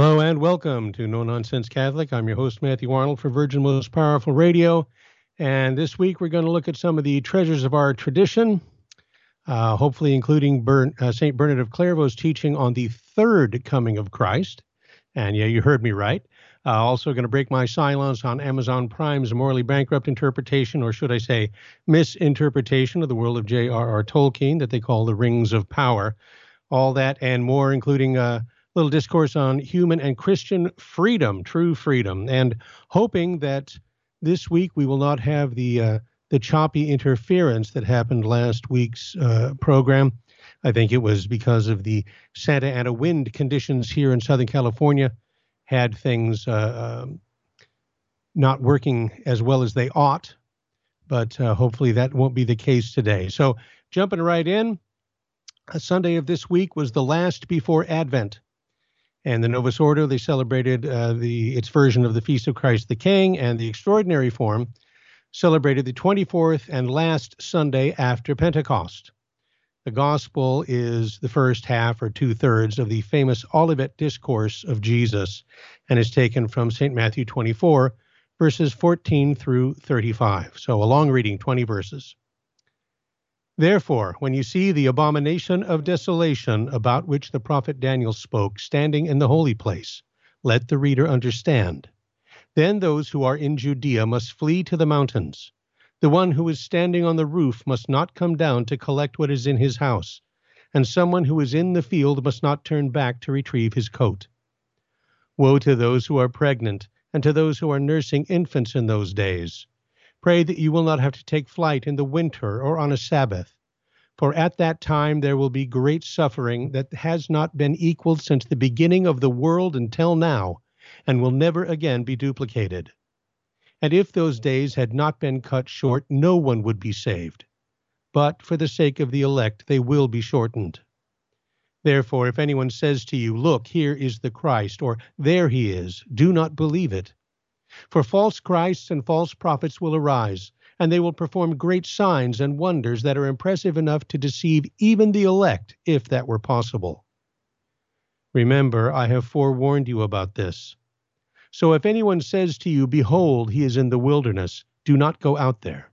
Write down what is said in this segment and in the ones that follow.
Hello and welcome to No Nonsense Catholic. I'm your host, Matthew Arnold for Virgin Most Powerful Radio. And this week we're going to look at some of the treasures of our tradition, uh, hopefully including Bern, uh, St. Bernard of Clairvaux's teaching on the third coming of Christ. And yeah, you heard me right. Uh, also going to break my silence on Amazon Prime's morally bankrupt interpretation, or should I say misinterpretation of the world of J.R.R. Tolkien that they call the Rings of Power. All that and more, including a little discourse on human and Christian freedom, true freedom, and hoping that this week we will not have the uh, the choppy interference that happened last week's uh, program. I think it was because of the Santa Ana wind conditions here in Southern California had things uh, um, not working as well as they ought, but uh, hopefully that won't be the case today. So jumping right in, a Sunday of this week was the last before Advent and the Novus Ordo they celebrated uh, the its version of the Feast of Christ the King, and the Extraordinary Form celebrated the 24th and last Sunday after Pentecost. The Gospel is the first half or two thirds of the famous Olivet Discourse of Jesus, and is taken from St. Matthew 24, verses 14 through 35. So a long reading, 20 verses. Therefore, when you see the abomination of desolation about which the prophet Daniel spoke standing in the holy place, let the reader understand. Then those who are in Judea must flee to the mountains. The one who is standing on the roof must not come down to collect what is in his house, and someone who is in the field must not turn back to retrieve his coat. Woe to those who are pregnant, and to those who are nursing infants in those days. Pray that you will not have to take flight in the winter or on a Sabbath. For at that time there will be great suffering that has not been equaled since the beginning of the world until now, and will never again be duplicated. And if those days had not been cut short, no one would be saved. But for the sake of the elect, they will be shortened. Therefore, if anyone says to you, Look, here is the Christ, or There he is, do not believe it. For false Christs and false prophets will arise, and they will perform great signs and wonders that are impressive enough to deceive even the elect, if that were possible. Remember, I have forewarned you about this. So if anyone says to you, Behold, he is in the wilderness, do not go out there.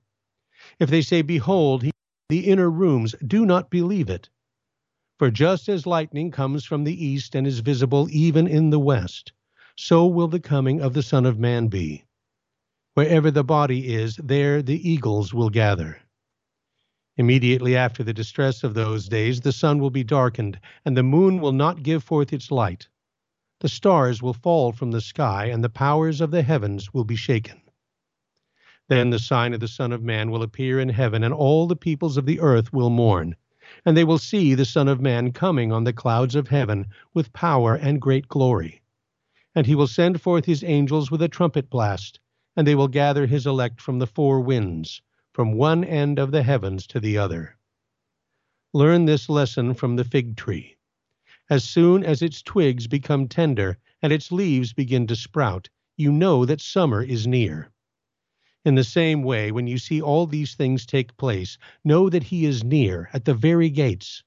If they say, Behold, he the inner rooms, do not believe it. For just as lightning comes from the east and is visible even in the west, so will the coming of the Son of Man be. Wherever the body is, there the eagles will gather. Immediately after the distress of those days, the sun will be darkened, and the moon will not give forth its light. The stars will fall from the sky, and the powers of the heavens will be shaken. Then the sign of the Son of Man will appear in heaven, and all the peoples of the earth will mourn. And they will see the Son of Man coming on the clouds of heaven with power and great glory and he will send forth his angels with a trumpet blast, and they will gather his elect from the four winds, from one end of the heavens to the other. Learn this lesson from the fig tree. As soon as its twigs become tender and its leaves begin to sprout, you know that summer is near. In the same way, when you see all these things take place, know that he is near at the very gates.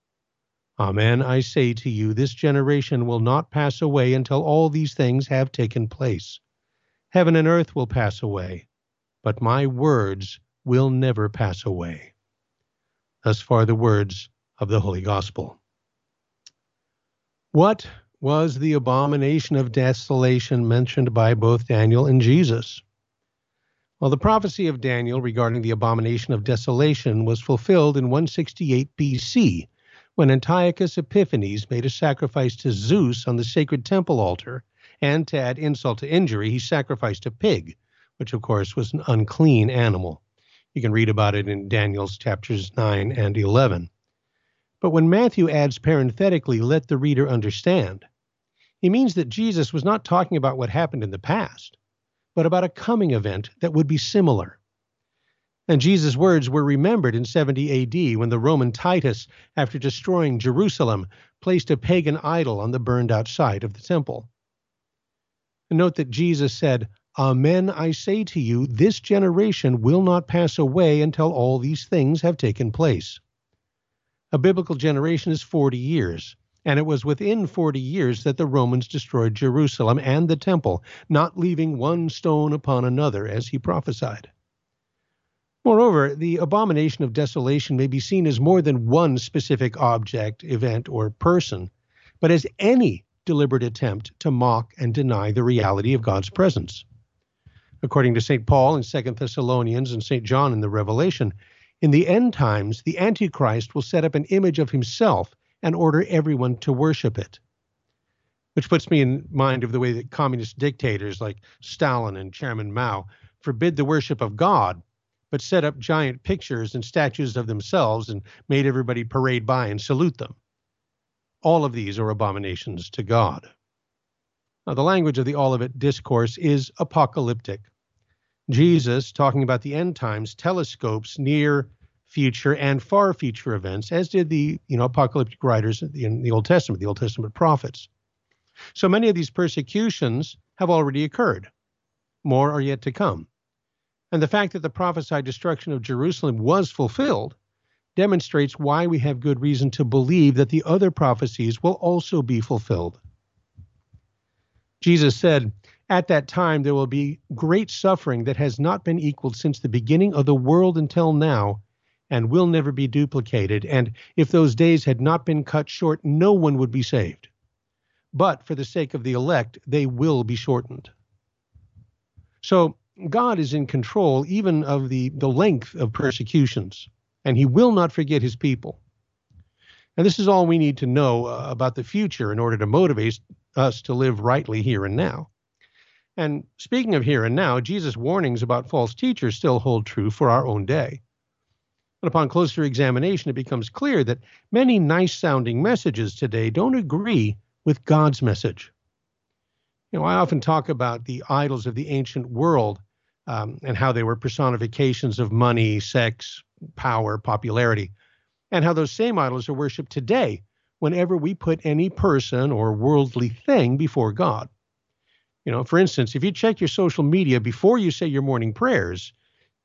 Amen, I say to you, this generation will not pass away until all these things have taken place. Heaven and earth will pass away, but my words will never pass away. Thus far, the words of the Holy Gospel. What was the abomination of desolation mentioned by both Daniel and Jesus? Well, the prophecy of Daniel regarding the abomination of desolation was fulfilled in 168 BC when Antiochus Epiphanes made a sacrifice to Zeus on the sacred temple altar, and to add insult to injury, he sacrificed a pig, which of course was an unclean animal. You can read about it in Daniel's chapters 9 and 11. But when Matthew adds parenthetically, let the reader understand, he means that Jesus was not talking about what happened in the past, but about a coming event that would be similar. And Jesus' words were remembered in 70 AD when the Roman Titus, after destroying Jerusalem, placed a pagan idol on the burned out site of the temple. And note that Jesus said, Amen, I say to you, this generation will not pass away until all these things have taken place. A biblical generation is 40 years, and it was within 40 years that the Romans destroyed Jerusalem and the temple, not leaving one stone upon another, as he prophesied. Moreover, the abomination of desolation may be seen as more than one specific object, event, or person, but as any deliberate attempt to mock and deny the reality of God's presence. According to St. Paul in 2 Thessalonians and St. John in the Revelation, in the end times, the Antichrist will set up an image of himself and order everyone to worship it. Which puts me in mind of the way that communist dictators like Stalin and Chairman Mao forbid the worship of God, but set up giant pictures and statues of themselves and made everybody parade by and salute them. All of these are abominations to God. Now, the language of the Olivet Discourse is apocalyptic. Jesus, talking about the end times, telescopes near future and far future events, as did the you know apocalyptic writers in the Old Testament, the Old Testament prophets. So many of these persecutions have already occurred. More are yet to come. And the fact that the prophesied destruction of Jerusalem was fulfilled demonstrates why we have good reason to believe that the other prophecies will also be fulfilled. Jesus said, At that time there will be great suffering that has not been equaled since the beginning of the world until now, and will never be duplicated. And if those days had not been cut short, no one would be saved. But for the sake of the elect, they will be shortened. So God is in control even of the, the length of persecutions, and he will not forget his people. And this is all we need to know uh, about the future in order to motivate us to live rightly here and now. And speaking of here and now, Jesus' warnings about false teachers still hold true for our own day. But upon closer examination, it becomes clear that many nice sounding messages today don't agree with God's message. You know, I often talk about the idols of the ancient world um, and how they were personifications of money, sex, power, popularity, and how those same idols are worshiped today whenever we put any person or worldly thing before God. You know, for instance, if you check your social media before you say your morning prayers,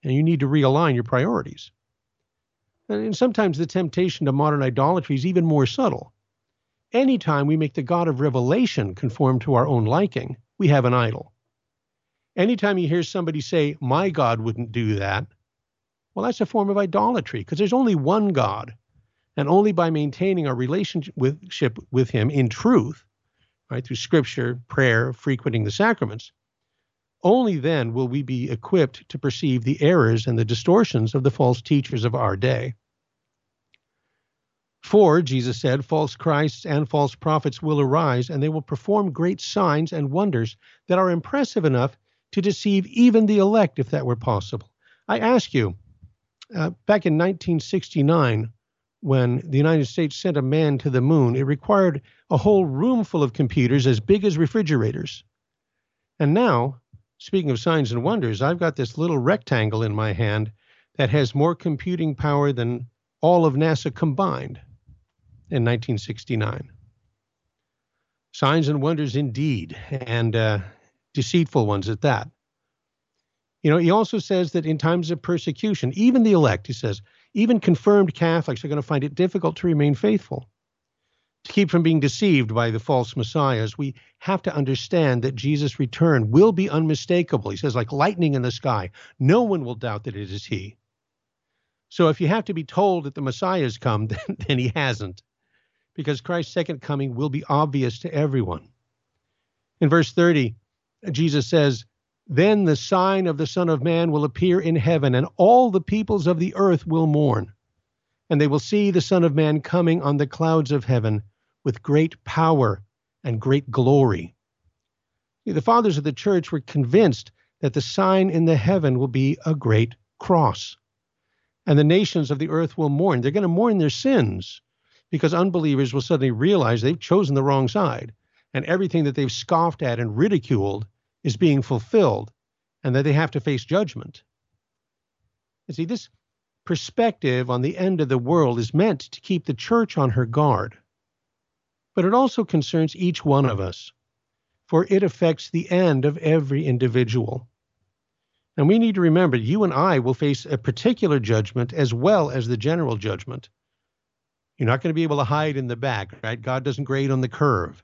and you need to realign your priorities. And sometimes the temptation to modern idolatry is even more subtle. Anytime we make the God of revelation conform to our own liking, we have an idol. Anytime you hear somebody say, My God wouldn't do that, well, that's a form of idolatry because there's only one God and only by maintaining our relationship with Him in truth, right, through scripture, prayer, frequenting the sacraments, only then will we be equipped to perceive the errors and the distortions of the false teachers of our day. For, Jesus said, false Christs and false prophets will arise, and they will perform great signs and wonders that are impressive enough to deceive even the elect, if that were possible. I ask you, uh, back in 1969, when the United States sent a man to the moon, it required a whole room full of computers as big as refrigerators. And now, speaking of signs and wonders, I've got this little rectangle in my hand that has more computing power than all of NASA combined in 1969. Signs and wonders indeed, and uh, deceitful ones at that. You know, he also says that in times of persecution, even the elect, he says, even confirmed Catholics are going to find it difficult to remain faithful. To keep from being deceived by the false messiahs, we have to understand that Jesus' return will be unmistakable. He says, like lightning in the sky. No one will doubt that it is he. So if you have to be told that the Messiah has come, then, then he hasn't, because Christ's second coming will be obvious to everyone. In verse 30, Jesus says, then the sign of the Son of Man will appear in heaven, and all the peoples of the earth will mourn. And they will see the Son of Man coming on the clouds of heaven with great power and great glory. The fathers of the church were convinced that the sign in the heaven will be a great cross. And the nations of the earth will mourn. They're going to mourn their sins because unbelievers will suddenly realize they've chosen the wrong side. And everything that they've scoffed at and ridiculed is being fulfilled and that they have to face judgment. You see, this perspective on the end of the world is meant to keep the church on her guard. But it also concerns each one of us. for it affects the end of every individual. And we need to remember you and I will face a particular judgment as well as the general judgment. You're not going to be able to hide in the back, right? God doesn't grade on the curve.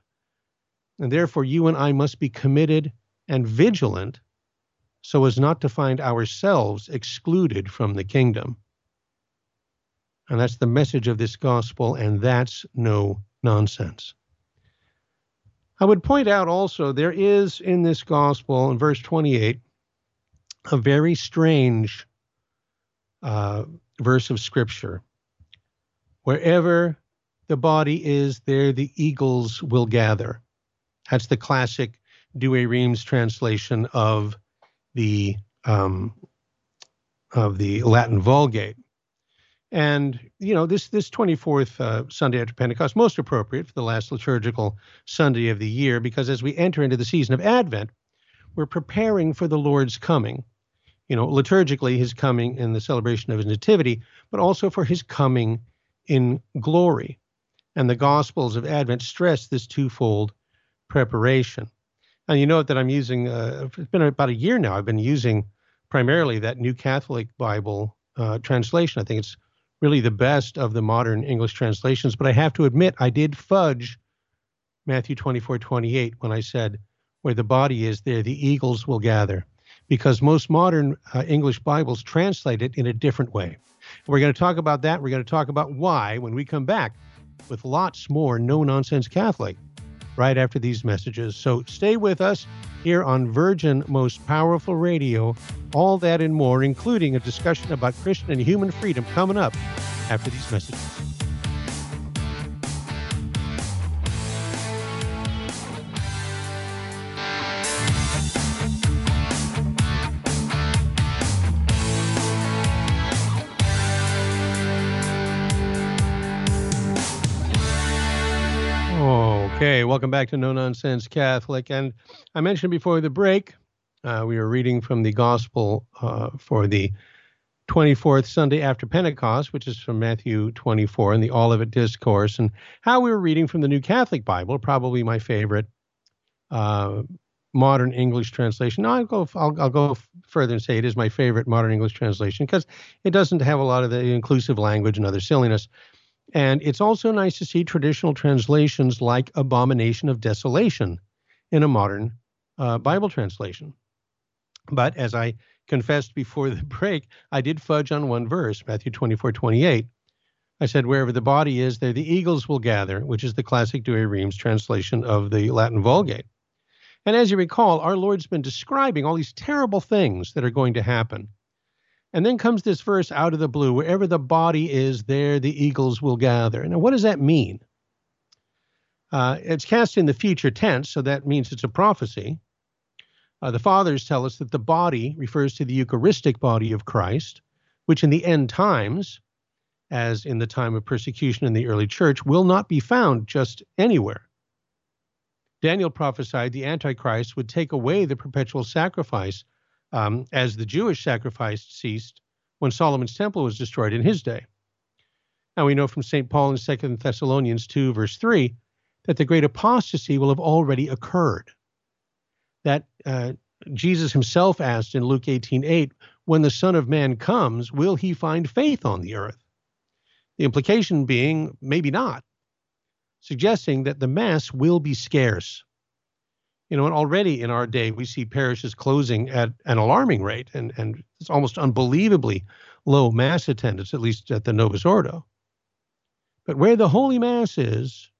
And therefore, you and I must be committed and vigilant so as not to find ourselves excluded from the kingdom. And that's the message of this gospel, and that's no nonsense. I would point out also there is in this gospel, in verse 28, a very strange uh, verse of scripture. Wherever the body is, there the eagles will gather. That's the classic Douay-Rheims translation of the um, of the Latin Vulgate. And you know this this 24th uh, Sunday after Pentecost most appropriate for the last liturgical Sunday of the year because as we enter into the season of Advent, we're preparing for the Lord's coming. You know, liturgically his coming in the celebration of his nativity, but also for his coming in glory. And the Gospels of Advent stress this twofold preparation. And you know that I'm using, uh, it's been about a year now, I've been using primarily that New Catholic Bible uh, translation. I think it's really the best of the modern English translations. But I have to admit, I did fudge Matthew 24, 28 when I said, Where the body is, there the eagles will gather. Because most modern uh, English Bibles translate it in a different way. We're going to talk about that. We're going to talk about why when we come back with lots more no nonsense Catholic right after these messages. So stay with us here on Virgin Most Powerful Radio. All that and more, including a discussion about Christian and human freedom, coming up after these messages. Okay, welcome back to No Nonsense Catholic. And I mentioned before the break, uh, we were reading from the Gospel uh, for the 24th Sunday after Pentecost, which is from Matthew 24 and the Olivet Discourse, and how we were reading from the New Catholic Bible, probably my favorite uh, modern English translation. I'll go, I'll, I'll go further and say it is my favorite modern English translation because it doesn't have a lot of the inclusive language and other silliness. And it's also nice to see traditional translations like Abomination of Desolation in a modern uh, Bible translation. But as I confessed before the break, I did fudge on one verse, Matthew 24, 28. I said, Wherever the body is, there the eagles will gather, which is the classic Douay-Rheims translation of the Latin Vulgate. And as you recall, our Lord's been describing all these terrible things that are going to happen and then comes this verse out of the blue wherever the body is, there the eagles will gather. Now, what does that mean? Uh, it's cast in the future tense, so that means it's a prophecy. Uh, the fathers tell us that the body refers to the Eucharistic body of Christ, which in the end times, as in the time of persecution in the early church, will not be found just anywhere. Daniel prophesied the Antichrist would take away the perpetual sacrifice um, as the Jewish sacrifice ceased when Solomon's temple was destroyed in his day. Now we know from St. Paul in 2 Thessalonians 2, verse 3, that the great apostasy will have already occurred. That uh, Jesus himself asked in Luke 18, 8, when the Son of Man comes, will he find faith on the earth? The implication being, maybe not, suggesting that the Mass will be scarce. You know, and already in our day, we see parishes closing at an alarming rate, and, and it's almost unbelievably low mass attendance, at least at the Novus Ordo. But where the Holy Mass is,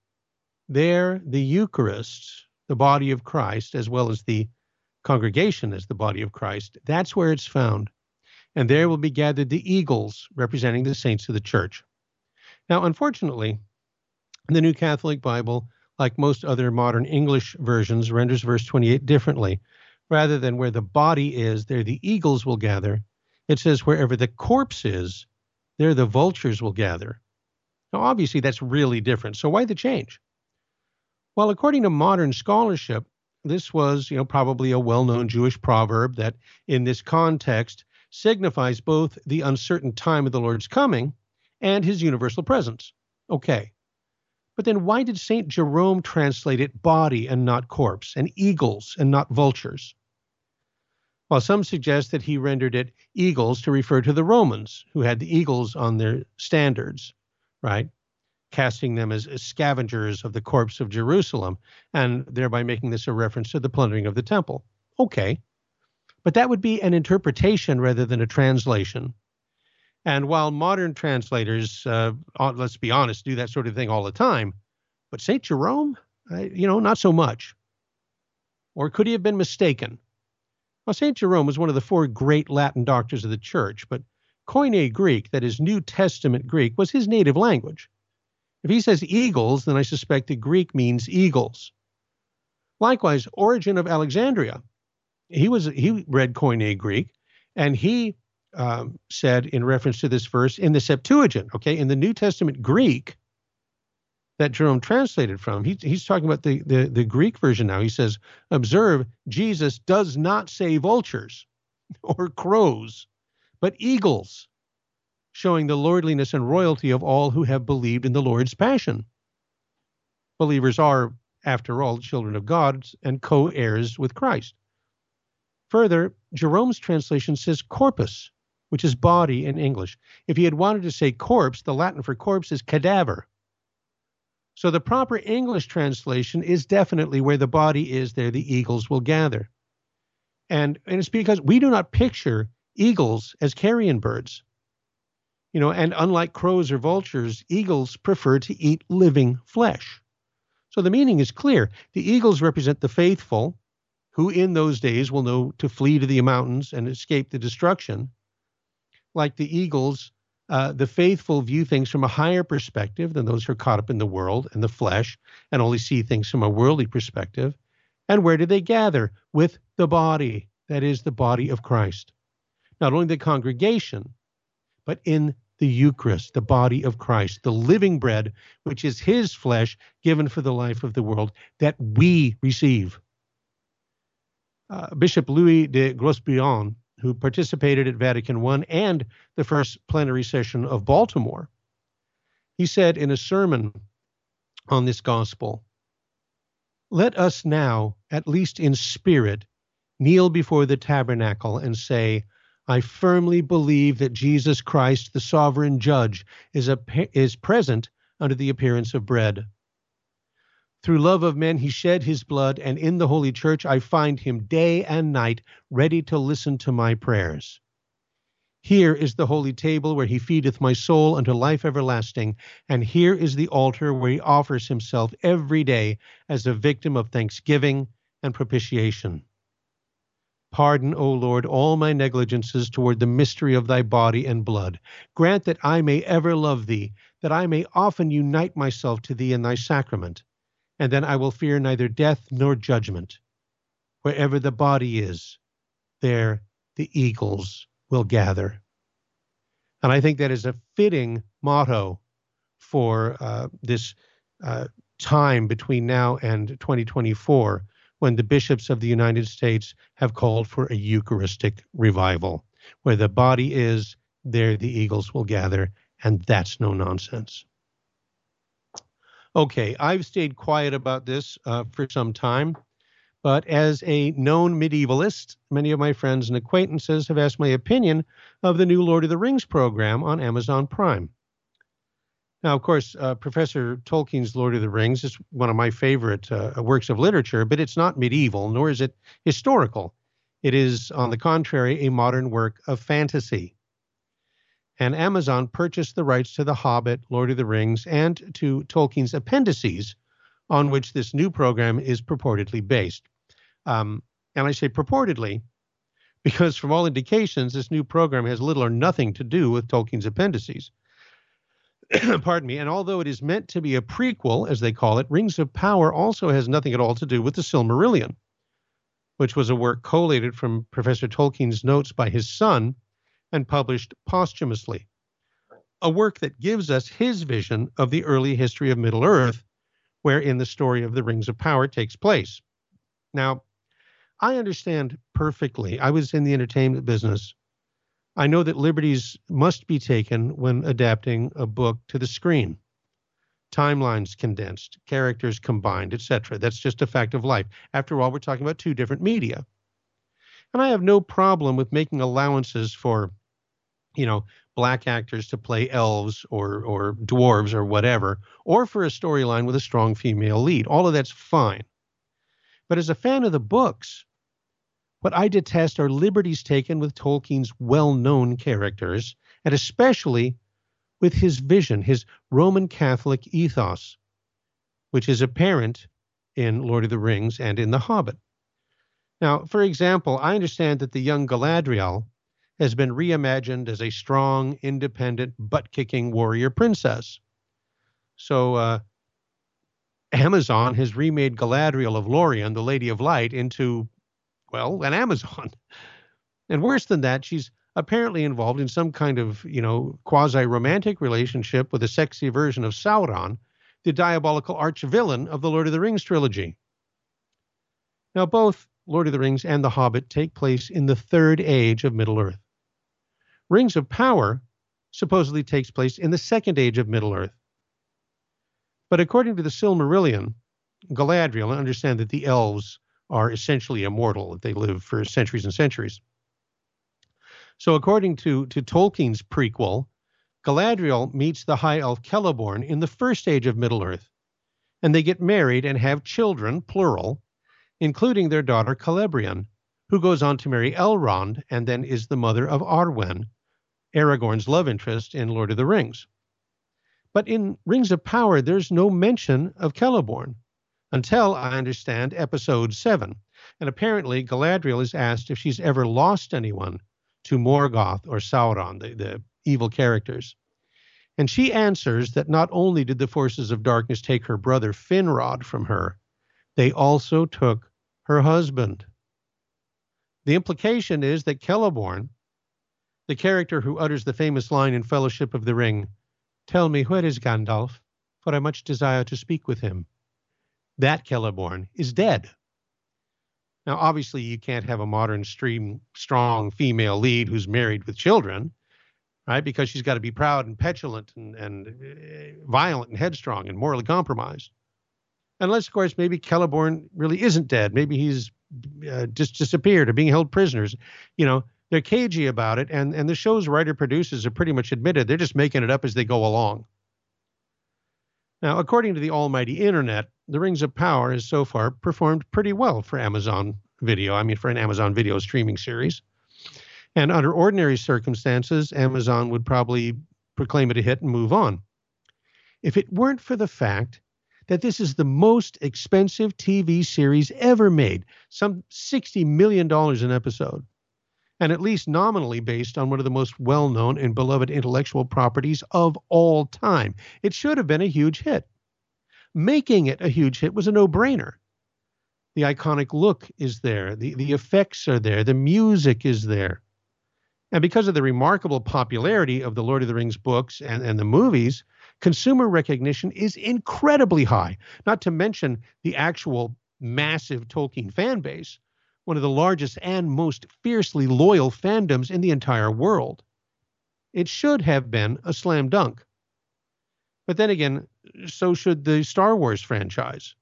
there the Eucharist, the body of Christ, as well as the congregation as the body of Christ, that's where it's found. And there will be gathered the eagles representing the saints of the church. Now, unfortunately, the New Catholic Bible like most other modern English versions, renders verse 28 differently. Rather than where the body is, there the eagles will gather. It says, wherever the corpse is, there the vultures will gather. Now, obviously, that's really different. So, why the change? Well, according to modern scholarship, this was, you know, probably a well-known Jewish proverb that, in this context, signifies both the uncertain time of the Lord's coming and His universal presence. Okay, But then why did St. Jerome translate it body and not corpse, and eagles and not vultures? While some suggest that he rendered it eagles to refer to the Romans, who had the eagles on their standards, right? Casting them as, as scavengers of the corpse of Jerusalem, and thereby making this a reference to the plundering of the temple. Okay. But that would be an interpretation rather than a translation. And while modern translators, uh, let's be honest, do that sort of thing all the time, but St. Jerome, you know, not so much. Or could he have been mistaken? Well, St. Jerome was one of the four great Latin doctors of the church, but Koine Greek, that is New Testament Greek, was his native language. If he says eagles, then I suspect that Greek means eagles. Likewise, Origen of Alexandria, he was he read Koine Greek, and he um, said in reference to this verse in the Septuagint, okay, in the New Testament Greek, that Jerome translated from. He, he's talking about the, the, the Greek version now. He says, Observe, Jesus does not say vultures or crows, but eagles, showing the lordliness and royalty of all who have believed in the Lord's passion. Believers are, after all, children of God and co heirs with Christ. Further, Jerome's translation says corpus, which is body in English. If he had wanted to say corpse, the Latin for corpse is cadaver. So the proper English translation is definitely where the body is, there the eagles will gather. And, and it's because we do not picture eagles as carrion birds. You know, and unlike crows or vultures, eagles prefer to eat living flesh. So the meaning is clear. The eagles represent the faithful, who in those days will know to flee to the mountains and escape the destruction. Like the eagles, uh, the faithful view things from a higher perspective than those who are caught up in the world and the flesh and only see things from a worldly perspective. And where do they gather? With the body, that is, the body of Christ. Not only the congregation, but in the Eucharist, the body of Christ, the living bread, which is his flesh given for the life of the world that we receive. Uh, Bishop Louis de Goesbriand who participated at Vatican I and the first plenary session of Baltimore. He said in a sermon on this gospel, Let us now, at least in spirit, kneel before the tabernacle and say, I firmly believe that Jesus Christ, the sovereign judge, is, a, is present under the appearance of bread. Through love of men, he shed his blood, and in the Holy Church I find him day and night ready to listen to my prayers. Here is the holy table where he feedeth my soul unto life everlasting, and here is the altar where he offers himself every day as a victim of thanksgiving and propitiation. Pardon, O Lord, all my negligences toward the mystery of thy body and blood. Grant that I may ever love thee, that I may often unite myself to thee in thy sacrament and then I will fear neither death nor judgment. Wherever the body is, there the eagles will gather. And I think that is a fitting motto for uh, this uh, time between now and 2024 when the bishops of the United States have called for a Eucharistic revival. Where the body is, there the eagles will gather, and that's no nonsense. Okay, I've stayed quiet about this uh, for some time, but as a known medievalist, many of my friends and acquaintances have asked my opinion of the new Lord of the Rings program on Amazon Prime. Now, of course, uh, Professor Tolkien's Lord of the Rings is one of my favorite uh, works of literature, but it's not medieval, nor is it historical. It is, on the contrary, a modern work of fantasy and Amazon purchased the rights to The Hobbit, Lord of the Rings, and to Tolkien's appendices, on which this new program is purportedly based. Um, and I say purportedly because, from all indications, this new program has little or nothing to do with Tolkien's appendices. Pardon me. And although it is meant to be a prequel, as they call it, Rings of Power also has nothing at all to do with the Silmarillion, which was a work collated from Professor Tolkien's notes by his son and published posthumously. A work that gives us his vision of the early history of Middle Earth, wherein the story of the Rings of Power takes place. Now, I understand perfectly. I was in the entertainment business. I know that liberties must be taken when adapting a book to the screen. timelines condensed, characters combined, etc. That's just a fact of life. After all, we're talking about two different media. And I have no problem with making allowances for, you know, black actors to play elves or or dwarves or whatever, or for a storyline with a strong female lead. All of that's fine. But as a fan of the books, what I detest are liberties taken with Tolkien's well-known characters, and especially with his vision, his Roman Catholic ethos, which is apparent in Lord of the Rings and in The Hobbit. Now, for example, I understand that the young Galadriel has been reimagined as a strong, independent, butt kicking warrior princess. So, uh, Amazon has remade Galadriel of Lorien, the Lady of Light, into, well, an Amazon. And worse than that, she's apparently involved in some kind of, you know, quasi romantic relationship with a sexy version of Sauron, the diabolical arch villain of the Lord of the Rings trilogy. Now, both Lord of the Rings and The Hobbit take place in the third age of Middle Earth. Rings of Power supposedly takes place in the second age of Middle Earth. But according to the Silmarillion, Galadriel, I understand that the elves are essentially immortal, that they live for centuries and centuries. So, according to, to Tolkien's prequel, Galadriel meets the high elf Celeborn in the first age of Middle Earth, and they get married and have children, plural, including their daughter Celebrian, who goes on to marry Elrond and then is the mother of Arwen, Aragorn's love interest in Lord of the Rings. But in Rings of Power, there's no mention of Celeborn until, I understand, episode 7. And apparently, Galadriel is asked if she's ever lost anyone to Morgoth or Sauron, the, the evil characters. And she answers that not only did the forces of darkness take her brother Finrod from her, they also took her husband. The implication is that Celeborn, the character who utters the famous line in Fellowship of the Ring, Tell me, where is Gandalf? For I much desire to speak with him. That Celeborn is dead. Now, obviously, you can't have a modern stream strong female lead who's married with children, right? Because she's got to be proud and petulant and, and uh, violent and headstrong and morally compromised. Unless, of course, maybe Celeborn really isn't dead. Maybe he's uh, just disappeared or being held prisoners. You know, they're cagey about it, and and the show's writer producers are pretty much admitted they're just making it up as they go along. Now, according to the almighty internet, The Rings of Power has so far performed pretty well for Amazon Video. I mean, for an Amazon Video streaming series. And under ordinary circumstances, Amazon would probably proclaim it a hit and move on. If it weren't for the fact that this is the most expensive TV series ever made, some $60 million an episode, and at least nominally based on one of the most well known and beloved intellectual properties of all time. It should have been a huge hit. Making it a huge hit was a no brainer. The iconic look is there, the, the effects are there, the music is there. And because of the remarkable popularity of the Lord of the Rings books and, and the movies, consumer recognition is incredibly high, not to mention the actual massive Tolkien fan base one of the largest and most fiercely loyal fandoms in the entire world. It should have been a slam dunk. But then again, so should the Star Wars franchise.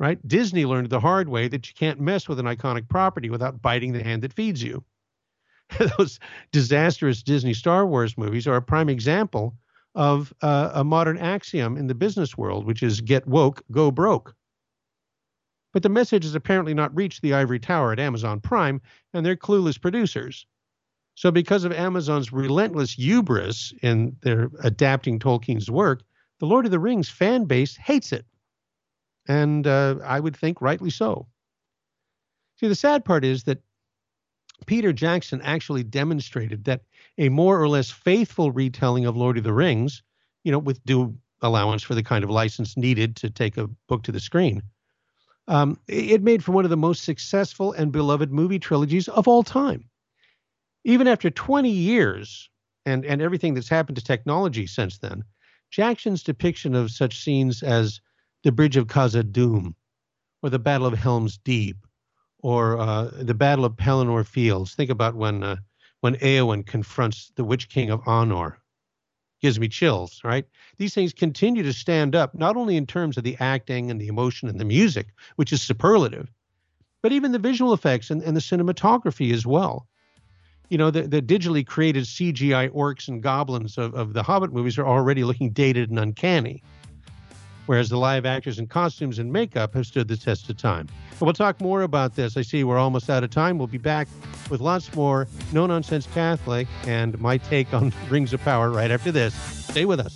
Right? Disney learned the hard way that you can't mess with an iconic property without biting the hand that feeds you. Those disastrous Disney Star Wars movies are a prime example of uh, a modern axiom in the business world, which is get woke, go broke. But the message has apparently not reached the ivory tower at Amazon Prime and their clueless producers. So, because of Amazon's relentless hubris in their adapting Tolkien's work, the Lord of the Rings fan base hates it. And uh, I would think rightly so. See, the sad part is that Peter Jackson actually demonstrated that a more or less faithful retelling of Lord of the Rings, you know, with due allowance for the kind of license needed to take a book to the screen, um, it made for one of the most successful and beloved movie trilogies of all time. Even after 20 years and, and everything that's happened to technology since then, Jackson's depiction of such scenes as the Bridge of Khazad-dûm, or the Battle of Helm's Deep, or uh, the Battle of Pelennor Fields. Think about when uh, when Eowyn confronts the Witch King of Arnor. gives me chills, right? These things continue to stand up, not only in terms of the acting and the emotion and the music, which is superlative, but even the visual effects and, and the cinematography as well. You know, the, the digitally created CGI orcs and goblins of, of the Hobbit movies are already looking dated and uncanny, whereas the live actors and costumes and makeup have stood the test of time. But we'll talk more about this. I see we're almost out of time. We'll be back with lots more No Nonsense Catholic and my take on Rings of Power right after this. Stay with us.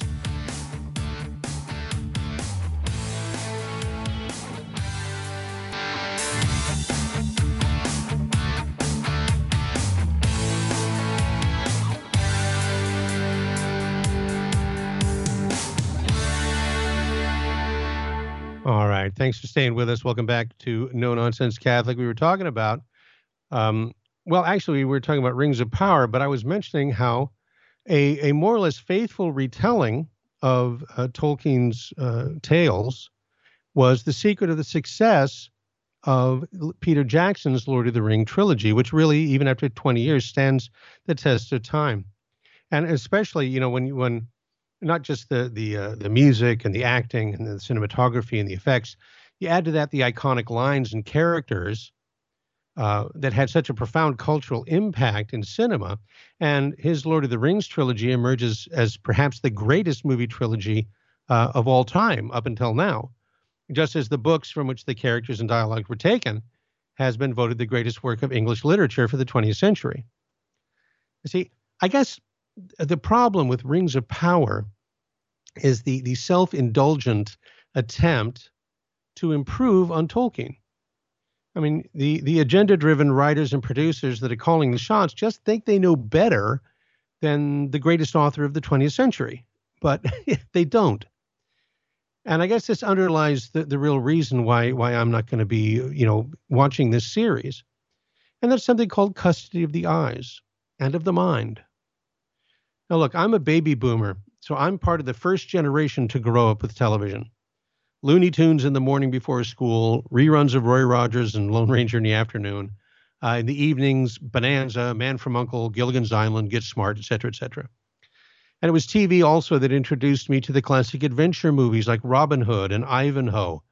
All right. Thanks for staying with us. Welcome back to No Nonsense Catholic. We were talking about, um, well, actually, we were talking about Rings of Power, but I was mentioning how a, a more or less faithful retelling of uh, Tolkien's uh, tales was the secret of the success of Peter Jackson's Lord of the Ring trilogy, which really, even after 20 years, stands the test of time. And especially, you know, when when not just the the uh, the music and the acting and the cinematography and the effects. You add to that the iconic lines and characters uh, that had such a profound cultural impact in cinema. And his Lord of the Rings trilogy emerges as perhaps the greatest movie trilogy uh, of all time up until now. Just as the books from which the characters and dialogue were taken has been voted the greatest work of English literature for the 20th century. You see, I guess the problem with Rings of Power is the, the self indulgent attempt to improve on Tolkien. I mean, the, the agenda driven writers and producers that are calling the shots just think they know better than the greatest author of the 20th century, but they don't. And I guess this underlies the, the real reason why why I'm not going to be, you know, watching this series. And that's something called custody of the eyes and of the mind. Now, look, I'm a baby boomer, so I'm part of the first generation to grow up with television. Looney Tunes in the morning before school, reruns of Roy Rogers and Lone Ranger in the afternoon. Uh, in the evenings, Bonanza, Man from Uncle, Gilligan's Island, Get Smart, etc., etc. And it was TV also that introduced me to the classic adventure movies like Robin Hood and Ivanhoe,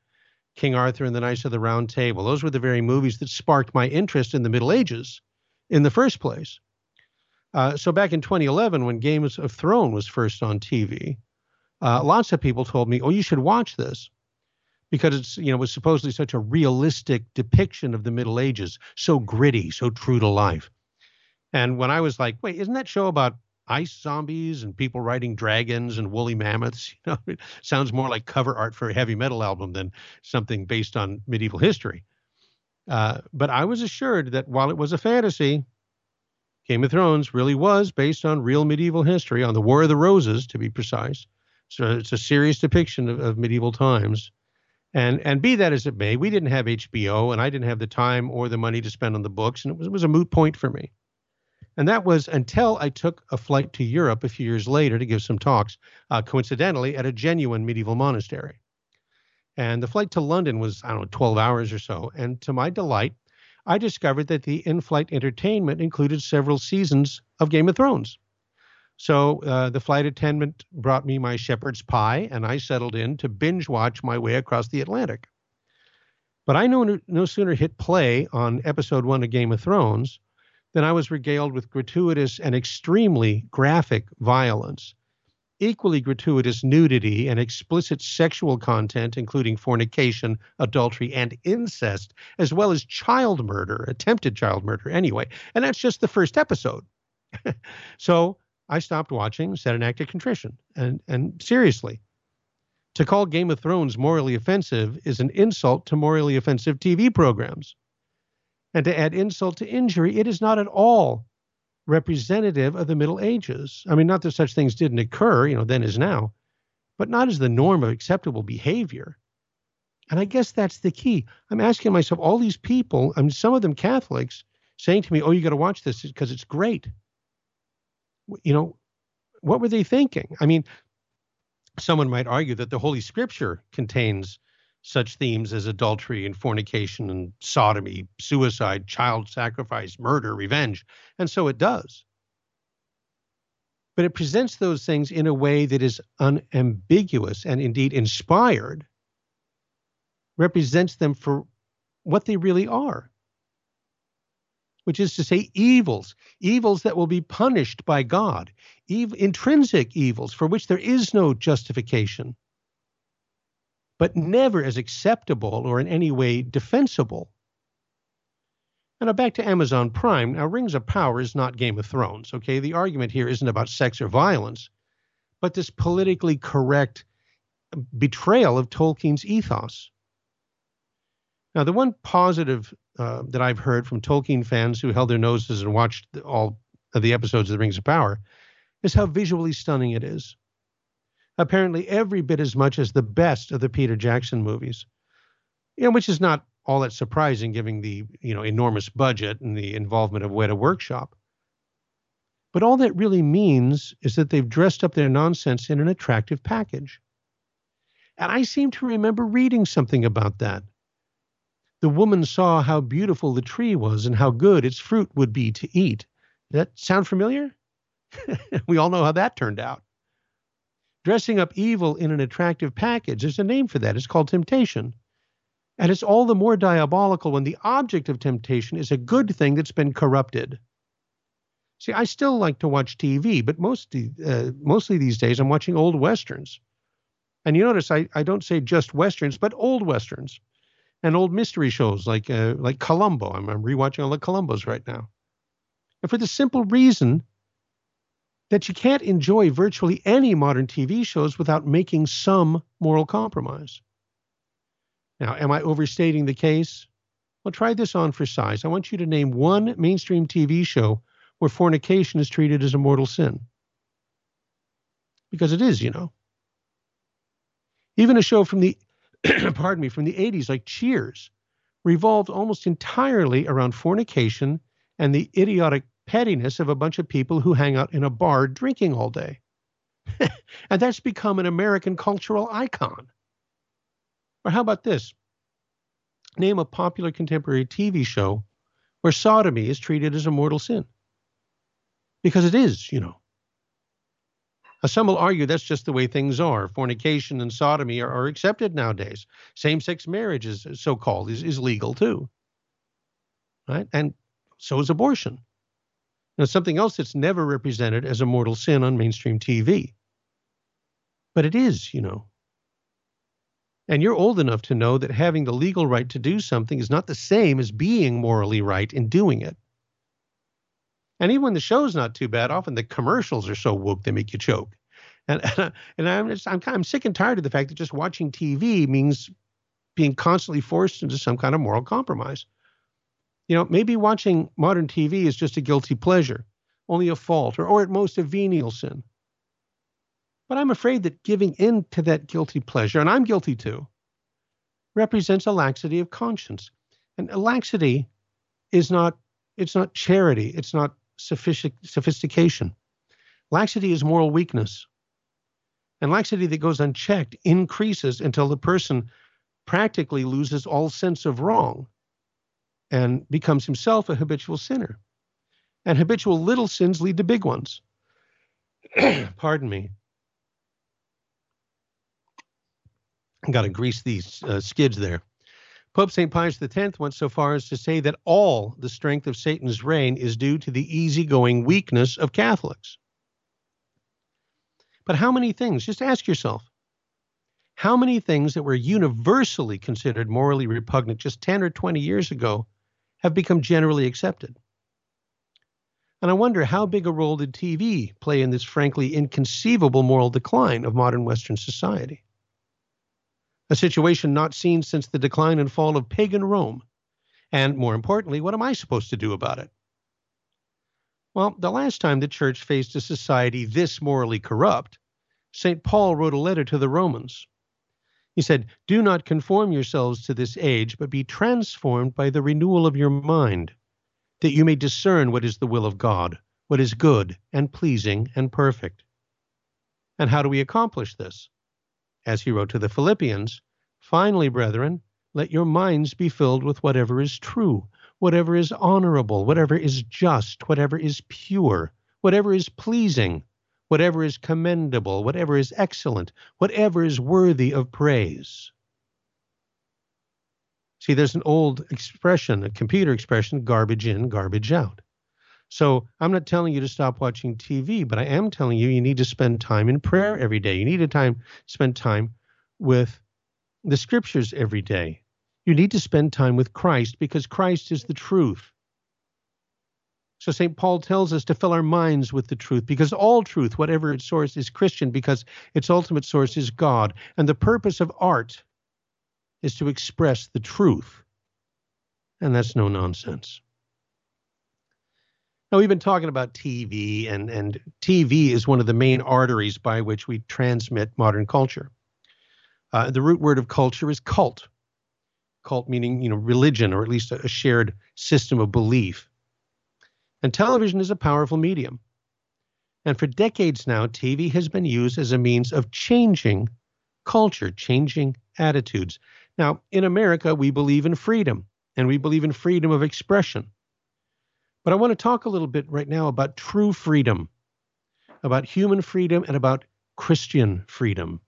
King Arthur and the Knights of the Round Table. Those were the very movies that sparked my interest in the Middle Ages in the first place. Uh, so back in 2011, when Games of Thrones was first on TV, uh, lots of people told me, "Oh, you should watch this." Because it's you know was supposedly such a realistic depiction of the Middle Ages, so gritty, so true to life. And when I was like, "Wait, isn't that show about ice zombies and people riding dragons and woolly mammoths?" You know, it sounds more like cover art for a heavy metal album than something based on medieval history. Uh, but I was assured that while it was a fantasy, Game of Thrones really was based on real medieval history, on the War of the Roses, to be precise. So it's a serious depiction of, of medieval times. And and be that as it may, we didn't have HBO, and I didn't have the time or the money to spend on the books, and it was, it was a moot point for me. And that was until I took a flight to Europe a few years later to give some talks, uh, coincidentally at a genuine medieval monastery. And the flight to London was, I don't know, 12 hours or so. And to my delight, I discovered that the in flight entertainment included several seasons of Game of Thrones. So uh, the flight attendant brought me my shepherd's pie, and I settled in to binge watch my way across the Atlantic. But I no, no sooner hit play on episode one of Game of Thrones than I was regaled with gratuitous and extremely graphic violence equally gratuitous nudity and explicit sexual content, including fornication, adultery, and incest, as well as child murder, attempted child murder, anyway. And that's just the first episode. so I stopped watching, said an act of contrition. And, and seriously, to call Game of Thrones morally offensive is an insult to morally offensive TV programs. And to add insult to injury, it is not at all representative of the Middle Ages. I mean, not that such things didn't occur, you know, then as now, but not as the norm of acceptable behavior. And I guess that's the key. I'm asking myself, all these people, I mean, some of them Catholics, saying to me, oh, you got to watch this because it's great. You know, what were they thinking? I mean, someone might argue that the Holy Scripture contains such themes as adultery and fornication and sodomy, suicide, child sacrifice, murder, revenge. And so it does. but it presents those things in a way that is unambiguous and indeed inspired, represents them for what they really are, which is to say, evils, evils that will be punished by God, ev- intrinsic evils for which there is no justification, but never as acceptable or in any way defensible. And now back to Amazon Prime. Now, Rings of Power is not Game of Thrones, okay? The argument here isn't about sex or violence, but this politically correct betrayal of Tolkien's ethos. Now, the one positive uh, that I've heard from Tolkien fans who held their noses and watched all of the episodes of The Rings of Power is how visually stunning it is. Apparently, every bit as much as the best of the Peter Jackson movies, you know, which is not all that surprising given the you know enormous budget and the involvement of Weta Workshop. But all that really means is that they've dressed up their nonsense in an attractive package. And I seem to remember reading something about that. The woman saw how beautiful the tree was and how good its fruit would be to eat. Does that sound familiar? we all know how that turned out. Dressing up evil in an attractive package, there's a name for that. It's called temptation. And it's all the more diabolical when the object of temptation is a good thing that's been corrupted. See, I still like to watch TV, but mostly, uh, mostly these days I'm watching old westerns. And you notice I, I don't say just westerns, but old westerns and old mystery shows like uh, like Columbo. I'm, I'm rewatching all the Columbos right now. And for the simple reason that you can't enjoy virtually any modern TV shows without making some moral compromise. Now, am I overstating the case? Well, try this on for size. I want you to name one mainstream TV show where fornication is treated as a mortal sin. Because it is, you know. Even a show from the pardon me, from the 80s like Cheers revolved almost entirely around fornication and the idiotic pettiness of a bunch of people who hang out in a bar drinking all day. and that's become an American cultural icon. Or how about this? Name a popular contemporary TV show where sodomy is treated as a mortal sin. Because it is, you know. Now, some will argue that's just the way things are. Fornication and sodomy are, are accepted nowadays. Same sex marriage is so called is, is legal too. Right? And so is abortion. Now, something else that's never represented as a mortal sin on mainstream TV. But it is, you know. And you're old enough to know that having the legal right to do something is not the same as being morally right in doing it. And even when the show's not too bad, often the commercials are so woke they make you choke. And and I'm just, I'm I'm sick and tired of the fact that just watching TV means being constantly forced into some kind of moral compromise. You know, maybe watching modern TV is just a guilty pleasure, only a fault, or, or at most a venial sin. But I'm afraid that giving in to that guilty pleasure, and I'm guilty too, represents a laxity of conscience. And laxity is not it's not charity, it's not sophistic, sophistication. Laxity is moral weakness. And laxity that goes unchecked increases until the person practically loses all sense of wrong and becomes himself a habitual sinner. And habitual little sins lead to big ones. Pardon me. Got to grease these uh, skids there. Pope St. Pius X went so far as to say that all the strength of Satan's reign is due to the easygoing weakness of Catholics. But how many things, just ask yourself, how many things that were universally considered morally repugnant just 10 or 20 years ago have become generally accepted? And I wonder how big a role did TV play in this frankly inconceivable moral decline of modern Western society? a situation not seen since the decline and fall of pagan Rome. And more importantly, what am I supposed to do about it? Well, the last time the church faced a society this morally corrupt, St. Paul wrote a letter to the Romans. He said, Do not conform yourselves to this age, but be transformed by the renewal of your mind, that you may discern what is the will of God, what is good and pleasing and perfect. And how do we accomplish this? as he wrote to the Philippians, Finally, brethren, let your minds be filled with whatever is true, whatever is honorable, whatever is just, whatever is pure, whatever is pleasing, whatever is commendable, whatever is excellent, whatever is worthy of praise. See, there's an old expression, a computer expression garbage in, garbage out. So I'm not telling you to stop watching TV, but I am telling you you need to spend time in prayer every day. You need to time spend time with the scriptures every day. You need to spend time with Christ because Christ is the truth. So St. Paul tells us to fill our minds with the truth because all truth, whatever its source, is Christian because its ultimate source is God. And the purpose of art is to express the truth. And that's no nonsense. Now, we've been talking about TV, and, and TV is one of the main arteries by which we transmit modern culture. Uh, the root word of culture is cult. Cult meaning, you know, religion, or at least a, a shared system of belief. And television is a powerful medium. And for decades now, TV has been used as a means of changing culture, changing attitudes. Now, in America, we believe in freedom, and we believe in freedom of expression. But I want to talk a little bit right now about true freedom, about human freedom, and about Christian freedom.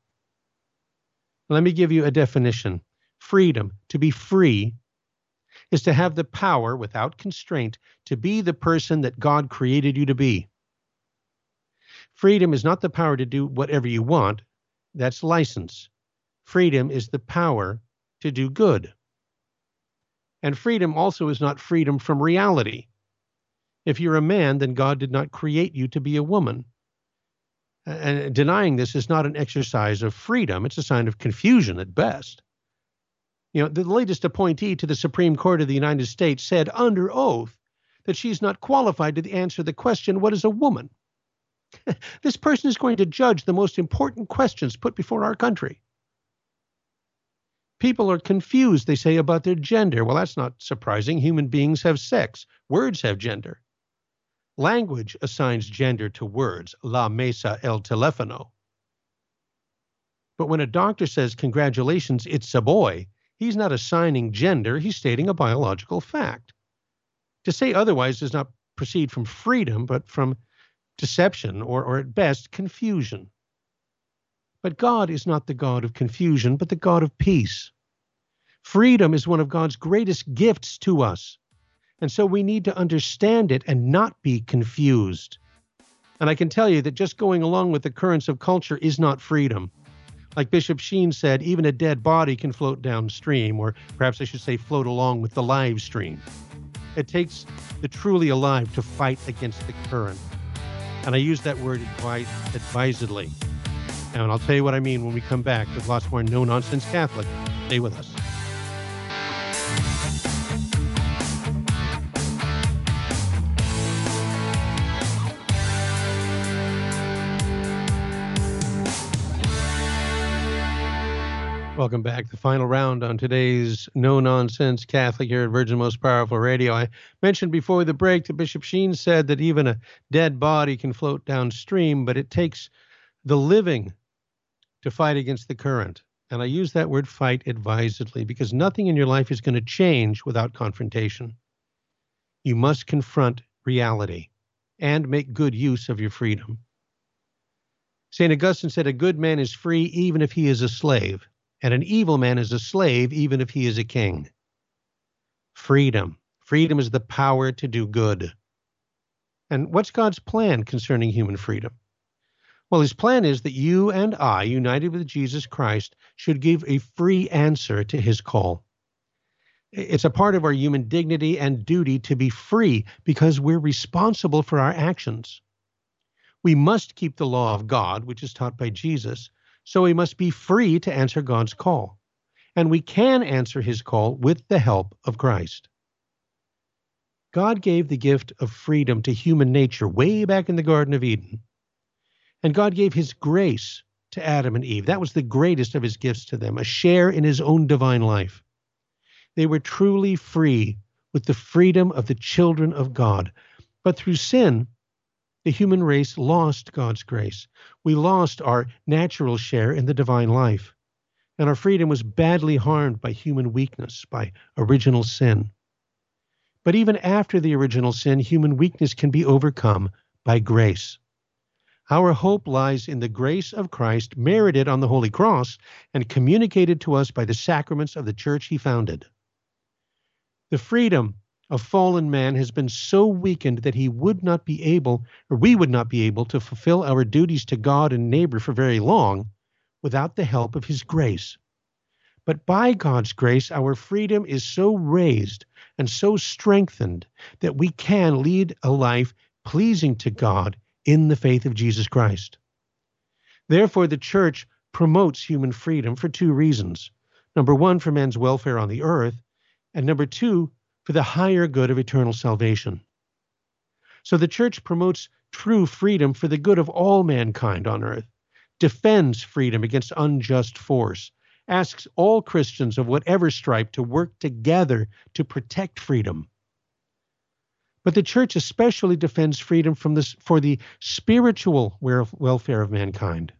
Let me give you a definition. Freedom, to be free, is to have the power without constraint to be the person that God created you to be. Freedom is not the power to do whatever you want, that's license. Freedom is the power to do good. And freedom also is not freedom from reality. If you're a man, then God did not create you to be a woman. And denying this is not an exercise of freedom, it's a sign of confusion at best. You know, the latest appointee to the Supreme Court of the United States said under oath that she's not qualified to answer the question, What is a woman? this person is going to judge the most important questions put before our country. People are confused, they say, about their gender. Well, that's not surprising. Human beings have sex, words have gender. Language assigns gender to words, la mesa el teléfono. But when a doctor says, congratulations, it's a boy, he's not assigning gender, he's stating a biological fact. To say otherwise does not proceed from freedom, but from deception, or, or at best, confusion. But God is not the God of confusion, but the God of peace. Freedom is one of God's greatest gifts to us. And so we need to understand it and not be confused. And I can tell you that just going along with the currents of culture is not freedom. Like Bishop Sheen said, even a dead body can float downstream, or perhaps I should say float along with the live stream. It takes the truly alive to fight against the current. And I use that word advisedly. And I'll tell you what I mean when we come back with lots more no nonsense Catholic. Stay with us. Welcome back. The final round on today's No Nonsense Catholic here at Virgin Most Powerful Radio. I mentioned before the break that Bishop Sheen said that even a dead body can float downstream, but it takes the living to fight against the current. And I use that word fight advisedly because nothing in your life is going to change without confrontation. You must confront reality and make good use of your freedom. St. Augustine said, A good man is free even if he is a slave and an evil man is a slave even if he is a king. Freedom. Freedom is the power to do good. And what's God's plan concerning human freedom? Well, his plan is that you and I, united with Jesus Christ, should give a free answer to his call. It's a part of our human dignity and duty to be free because we're responsible for our actions. We must keep the law of God, which is taught by Jesus, so we must be free to answer God's call. And we can answer his call with the help of Christ. God gave the gift of freedom to human nature way back in the Garden of Eden. And God gave his grace to Adam and Eve. That was the greatest of his gifts to them, a share in his own divine life. They were truly free with the freedom of the children of God. But through sin, the human race lost God's grace. We lost our natural share in the divine life. And our freedom was badly harmed by human weakness, by original sin. But even after the original sin, human weakness can be overcome by grace. Our hope lies in the grace of Christ merited on the Holy Cross and communicated to us by the sacraments of the church he founded. The freedom of fallen man has been so weakened that he would not be able, or we would not be able, to fulfill our duties to God and neighbor for very long without the help of his grace. But by God's grace, our freedom is so raised and so strengthened that we can lead a life pleasing to God in the faith of Jesus Christ. Therefore, the church promotes human freedom for two reasons. Number one, for man's welfare on the earth, and number two, for the higher good of eternal salvation. So the church promotes true freedom for the good of all mankind on earth, defends freedom against unjust force, asks all Christians of whatever stripe to work together to protect freedom. But the church especially defends freedom from this, for the spiritual welfare of mankind.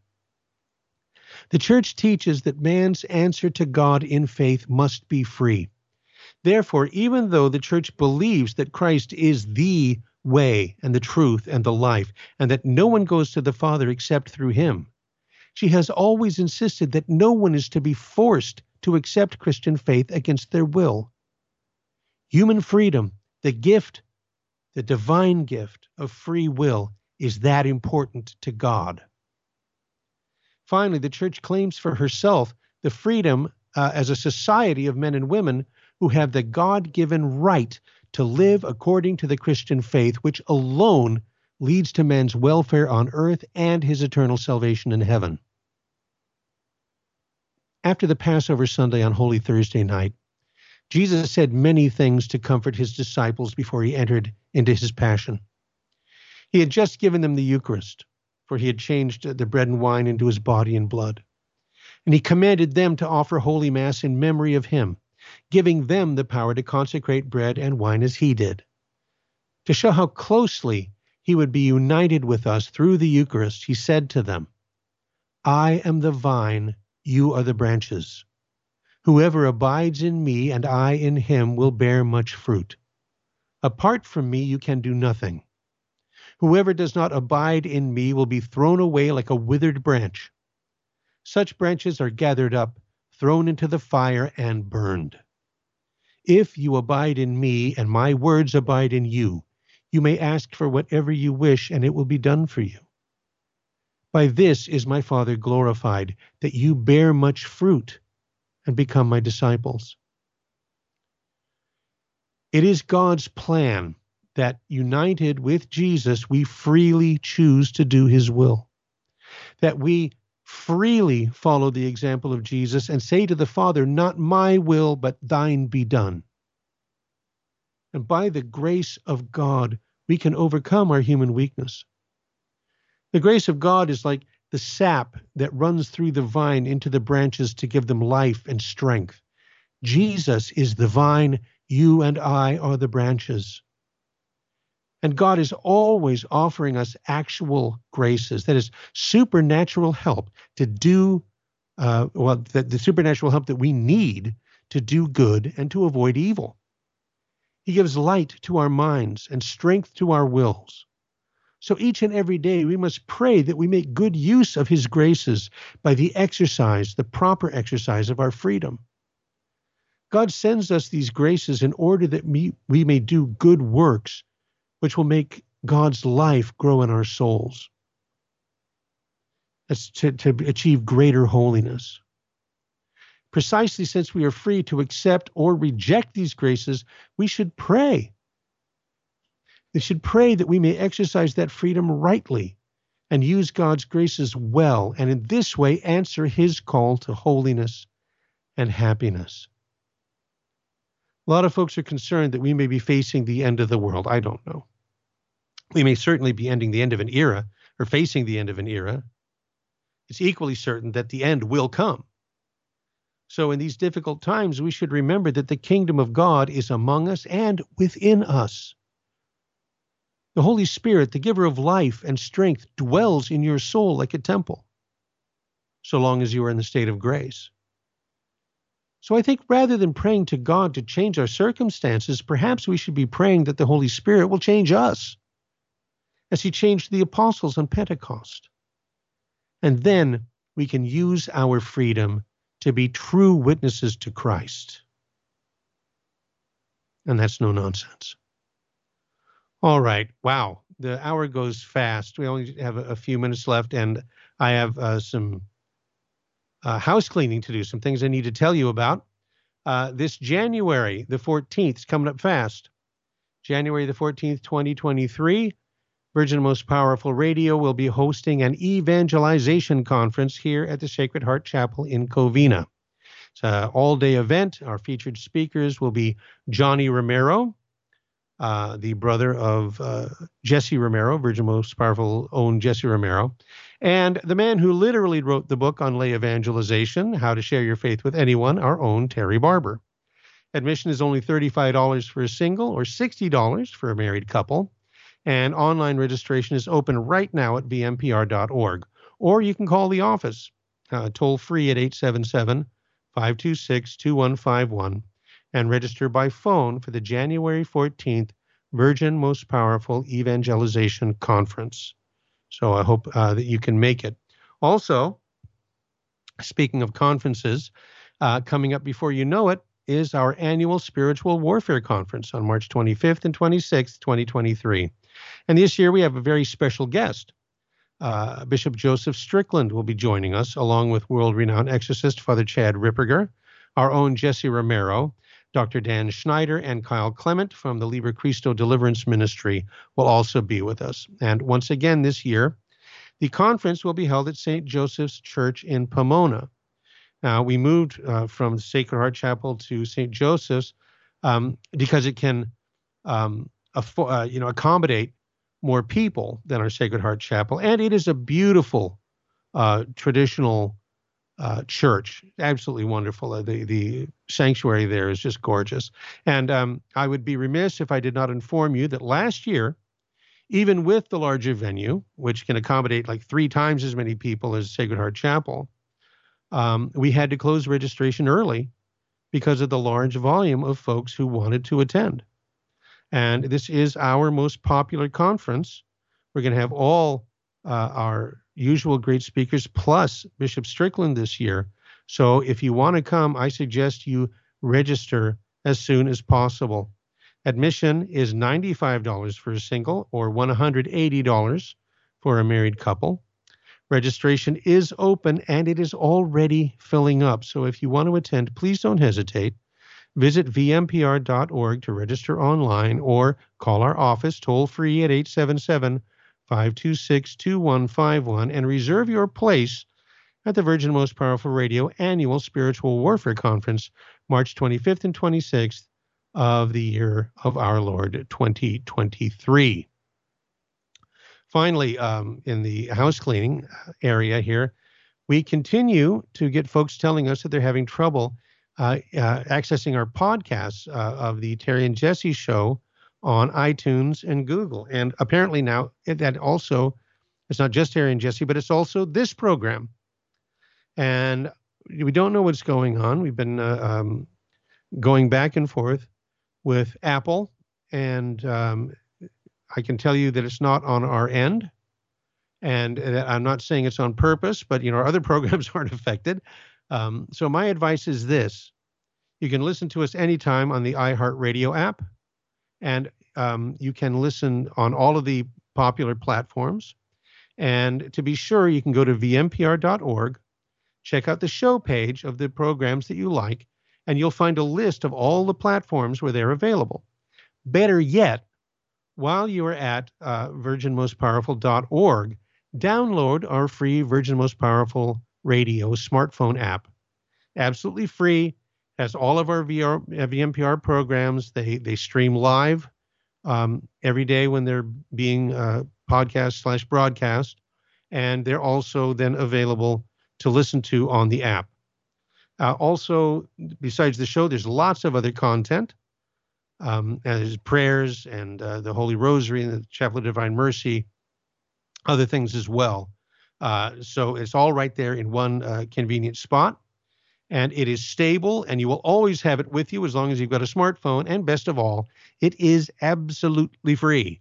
The church teaches that man's answer to God in faith must be free. Therefore, even though the church believes that Christ is the way and the truth and the life, and that no one goes to the Father except through him, she has always insisted that no one is to be forced to accept Christian faith against their will. Human freedom, the gift, the divine gift of free will, is that important to God. Finally, the church claims for herself the freedom uh, as a society of men and women who have the God given right to live according to the Christian faith, which alone leads to man's welfare on earth and his eternal salvation in heaven. After the Passover Sunday on Holy Thursday night, Jesus said many things to comfort his disciples before he entered into his passion. He had just given them the Eucharist, for he had changed the bread and wine into his body and blood. And he commanded them to offer Holy Mass in memory of him giving them the power to consecrate bread and wine as he did. To show how closely he would be united with us through the Eucharist, he said to them, I am the vine, you are the branches. Whoever abides in me and I in him will bear much fruit. Apart from me, you can do nothing. Whoever does not abide in me will be thrown away like a withered branch. Such branches are gathered up thrown into the fire and burned. If you abide in me and my words abide in you, you may ask for whatever you wish and it will be done for you. By this is my Father glorified, that you bear much fruit and become my disciples. It is God's plan that united with Jesus, we freely choose to do his will, that we freely follow the example of Jesus and say to the Father, Not my will, but thine be done. And by the grace of God, we can overcome our human weakness. The grace of God is like the sap that runs through the vine into the branches to give them life and strength. Jesus is the vine, you and I are the branches. And God is always offering us actual graces, that is, supernatural help to do, uh, well, the, the supernatural help that we need to do good and to avoid evil. He gives light to our minds and strength to our wills. So each and every day we must pray that we make good use of His graces by the exercise, the proper exercise of our freedom. God sends us these graces in order that we, we may do good works which will make God's life grow in our souls. That's to, to achieve greater holiness. Precisely since we are free to accept or reject these graces, we should pray. We should pray that we may exercise that freedom rightly and use God's graces well, and in this way answer his call to holiness and happiness. A lot of folks are concerned that we may be facing the end of the world. I don't know. We may certainly be ending the end of an era or facing the end of an era. It's equally certain that the end will come. So, in these difficult times, we should remember that the kingdom of God is among us and within us. The Holy Spirit, the giver of life and strength, dwells in your soul like a temple, so long as you are in the state of grace. So I think rather than praying to God to change our circumstances, perhaps we should be praying that the Holy Spirit will change us as he changed the apostles on Pentecost. And then we can use our freedom to be true witnesses to Christ. And that's no nonsense. All right. Wow. The hour goes fast. We only have a, few minutes left, and I have uh, some uh, house cleaning to do, some things I need to tell you about. Uh, this January the 14th is coming up fast. January the 14th, 2023, Virgin Most Powerful Radio will be hosting an evangelization conference here at the Sacred Heart Chapel in Covina. It's an all day event. Our featured speakers will be Johnny Romero, uh, the brother of uh, Jesse Romero, Virgin Most Powerful own Jesse Romero, and the man who literally wrote the book on lay evangelization, How to Share Your Faith with Anyone, our own Terry Barber. Admission is only $35 for a single or $60 for a married couple and online registration is open right now at vmpr.org. Or you can call the office uh, toll free at 877 526 2151 and register by phone for the January 14th Virgin Most Powerful Evangelization Conference. So I hope uh, that you can make it. Also, speaking of conferences, uh, coming up before you know it is our annual Spiritual Warfare Conference on March 25th and 26th, 2023. And this year we have a very special guest. Uh, Bishop Joseph Strickland will be joining us, along with world renowned exorcist Father Chad Ripperger, our own Jesse Romero, Dr. Dan Schneider, and Kyle Clement from the Liber Christo Deliverance Ministry will also be with us. And once again this year, the conference will be held at St. Joseph's Church in Pomona. Now, we moved uh, from Sacred Heart Chapel to St. Joseph's um, because it can um, uh, you know accommodate more people than our Sacred Heart Chapel, and it is a beautiful uh, traditional uh, church. Absolutely wonderful. Uh, the the sanctuary there is just gorgeous. And um, I would be remiss if I did not inform you that last year, even with the larger venue, which can accommodate like three times as many people as Sacred Heart Chapel, um, we had to close registration early because of the large volume of folks who wanted to attend. And this is our most popular conference. We're going to have all uh, our usual great speakers plus Bishop Strickland this year. So if you want to come, I suggest you register as soon as possible. Admission is $95 for a single or $180 for a married couple. Registration is open and it is already filling up. So if you want to attend, please don't hesitate. Visit vmpr.org to register online or call our office toll free at 877 526 2151 and reserve your place at the Virgin Most Powerful Radio Annual Spiritual Warfare Conference, March 25th and 26th of the year of our Lord 2023. Finally, um, in the house cleaning area here, we continue to get folks telling us that they're having trouble uh, uh, accessing our podcasts uh, of the Terry and Jesse show on iTunes and Google. And apparently now it, that also, it's not just Terry and Jesse, but it's also this program. And we don't know what's going on. We've been uh, um, going back and forth with Apple, and um, I can tell you that it's not on our end. And I'm not saying it's on purpose, but you know our other programs aren't affected. Um, so my advice is this: you can listen to us anytime on the iHeartRadio app, and um, you can listen on all of the popular platforms. And to be sure, you can go to vmpr.org, check out the show page of the programs that you like, and you'll find a list of all the platforms where they're available. Better yet, while you are at uh, virginmostpowerful.org, download our free Virgin Most Powerful radio smartphone app. Absolutely free. Has all of our VR, VMPR programs. They they stream live um, every day when they're being uh, podcast slash broadcast, and they're also then available to listen to on the app. Uh, also, besides the show, there's lots of other content. Um, there's prayers and uh, the Holy Rosary and the Chaplet of Divine Mercy, other things as well. Uh, so it's all right there in one uh, convenient spot. And it is stable, and you will always have it with you as long as you've got a smartphone. And best of all, it is absolutely free.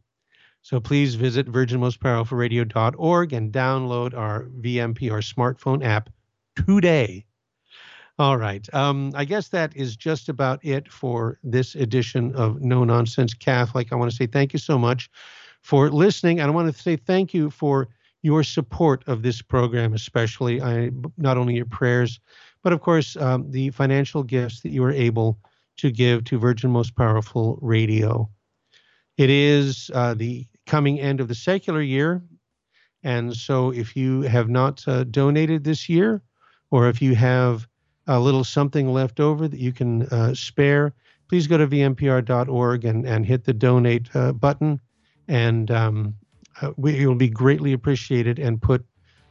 So please visit virginmostpowerfulradio.org and download our VMP, our smartphone app, today. All right. Um, I guess that is just about it for this edition of No Nonsense Catholic. I want to say thank you so much for listening. And I want to say thank you for your support of this program, especially I, not only your prayers, but of course um, the financial gifts that you are able to give to Virgin Most Powerful Radio. It is uh, the coming end of the secular year. And so if you have not uh, donated this year, or if you have a little something left over that you can uh, spare, please go to vmpr.org and, and hit the donate uh, button. And um, uh, we, it will be greatly appreciated and put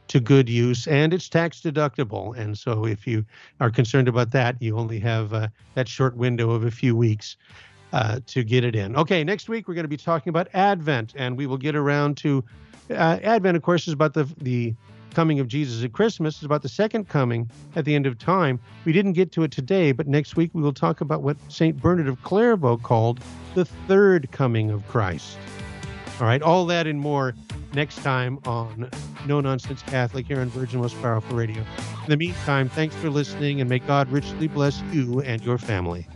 to good use. And it's tax deductible. And so if you are concerned about that, you only have uh, that short window of a few weeks. Uh, to get it in. Okay, next week we're going to be talking about Advent, and we will get around to uh, Advent. Of course, is about the the coming of Jesus at Christmas. It's about the second coming at the end of time. We didn't get to it today, but next week we will talk about what Saint Bernard of Clairvaux called the third coming of Christ. All right, all that and more next time on No Nonsense Catholic here on Virgin Most Powerful Radio. In the meantime, thanks for listening, and may God richly bless you and your family.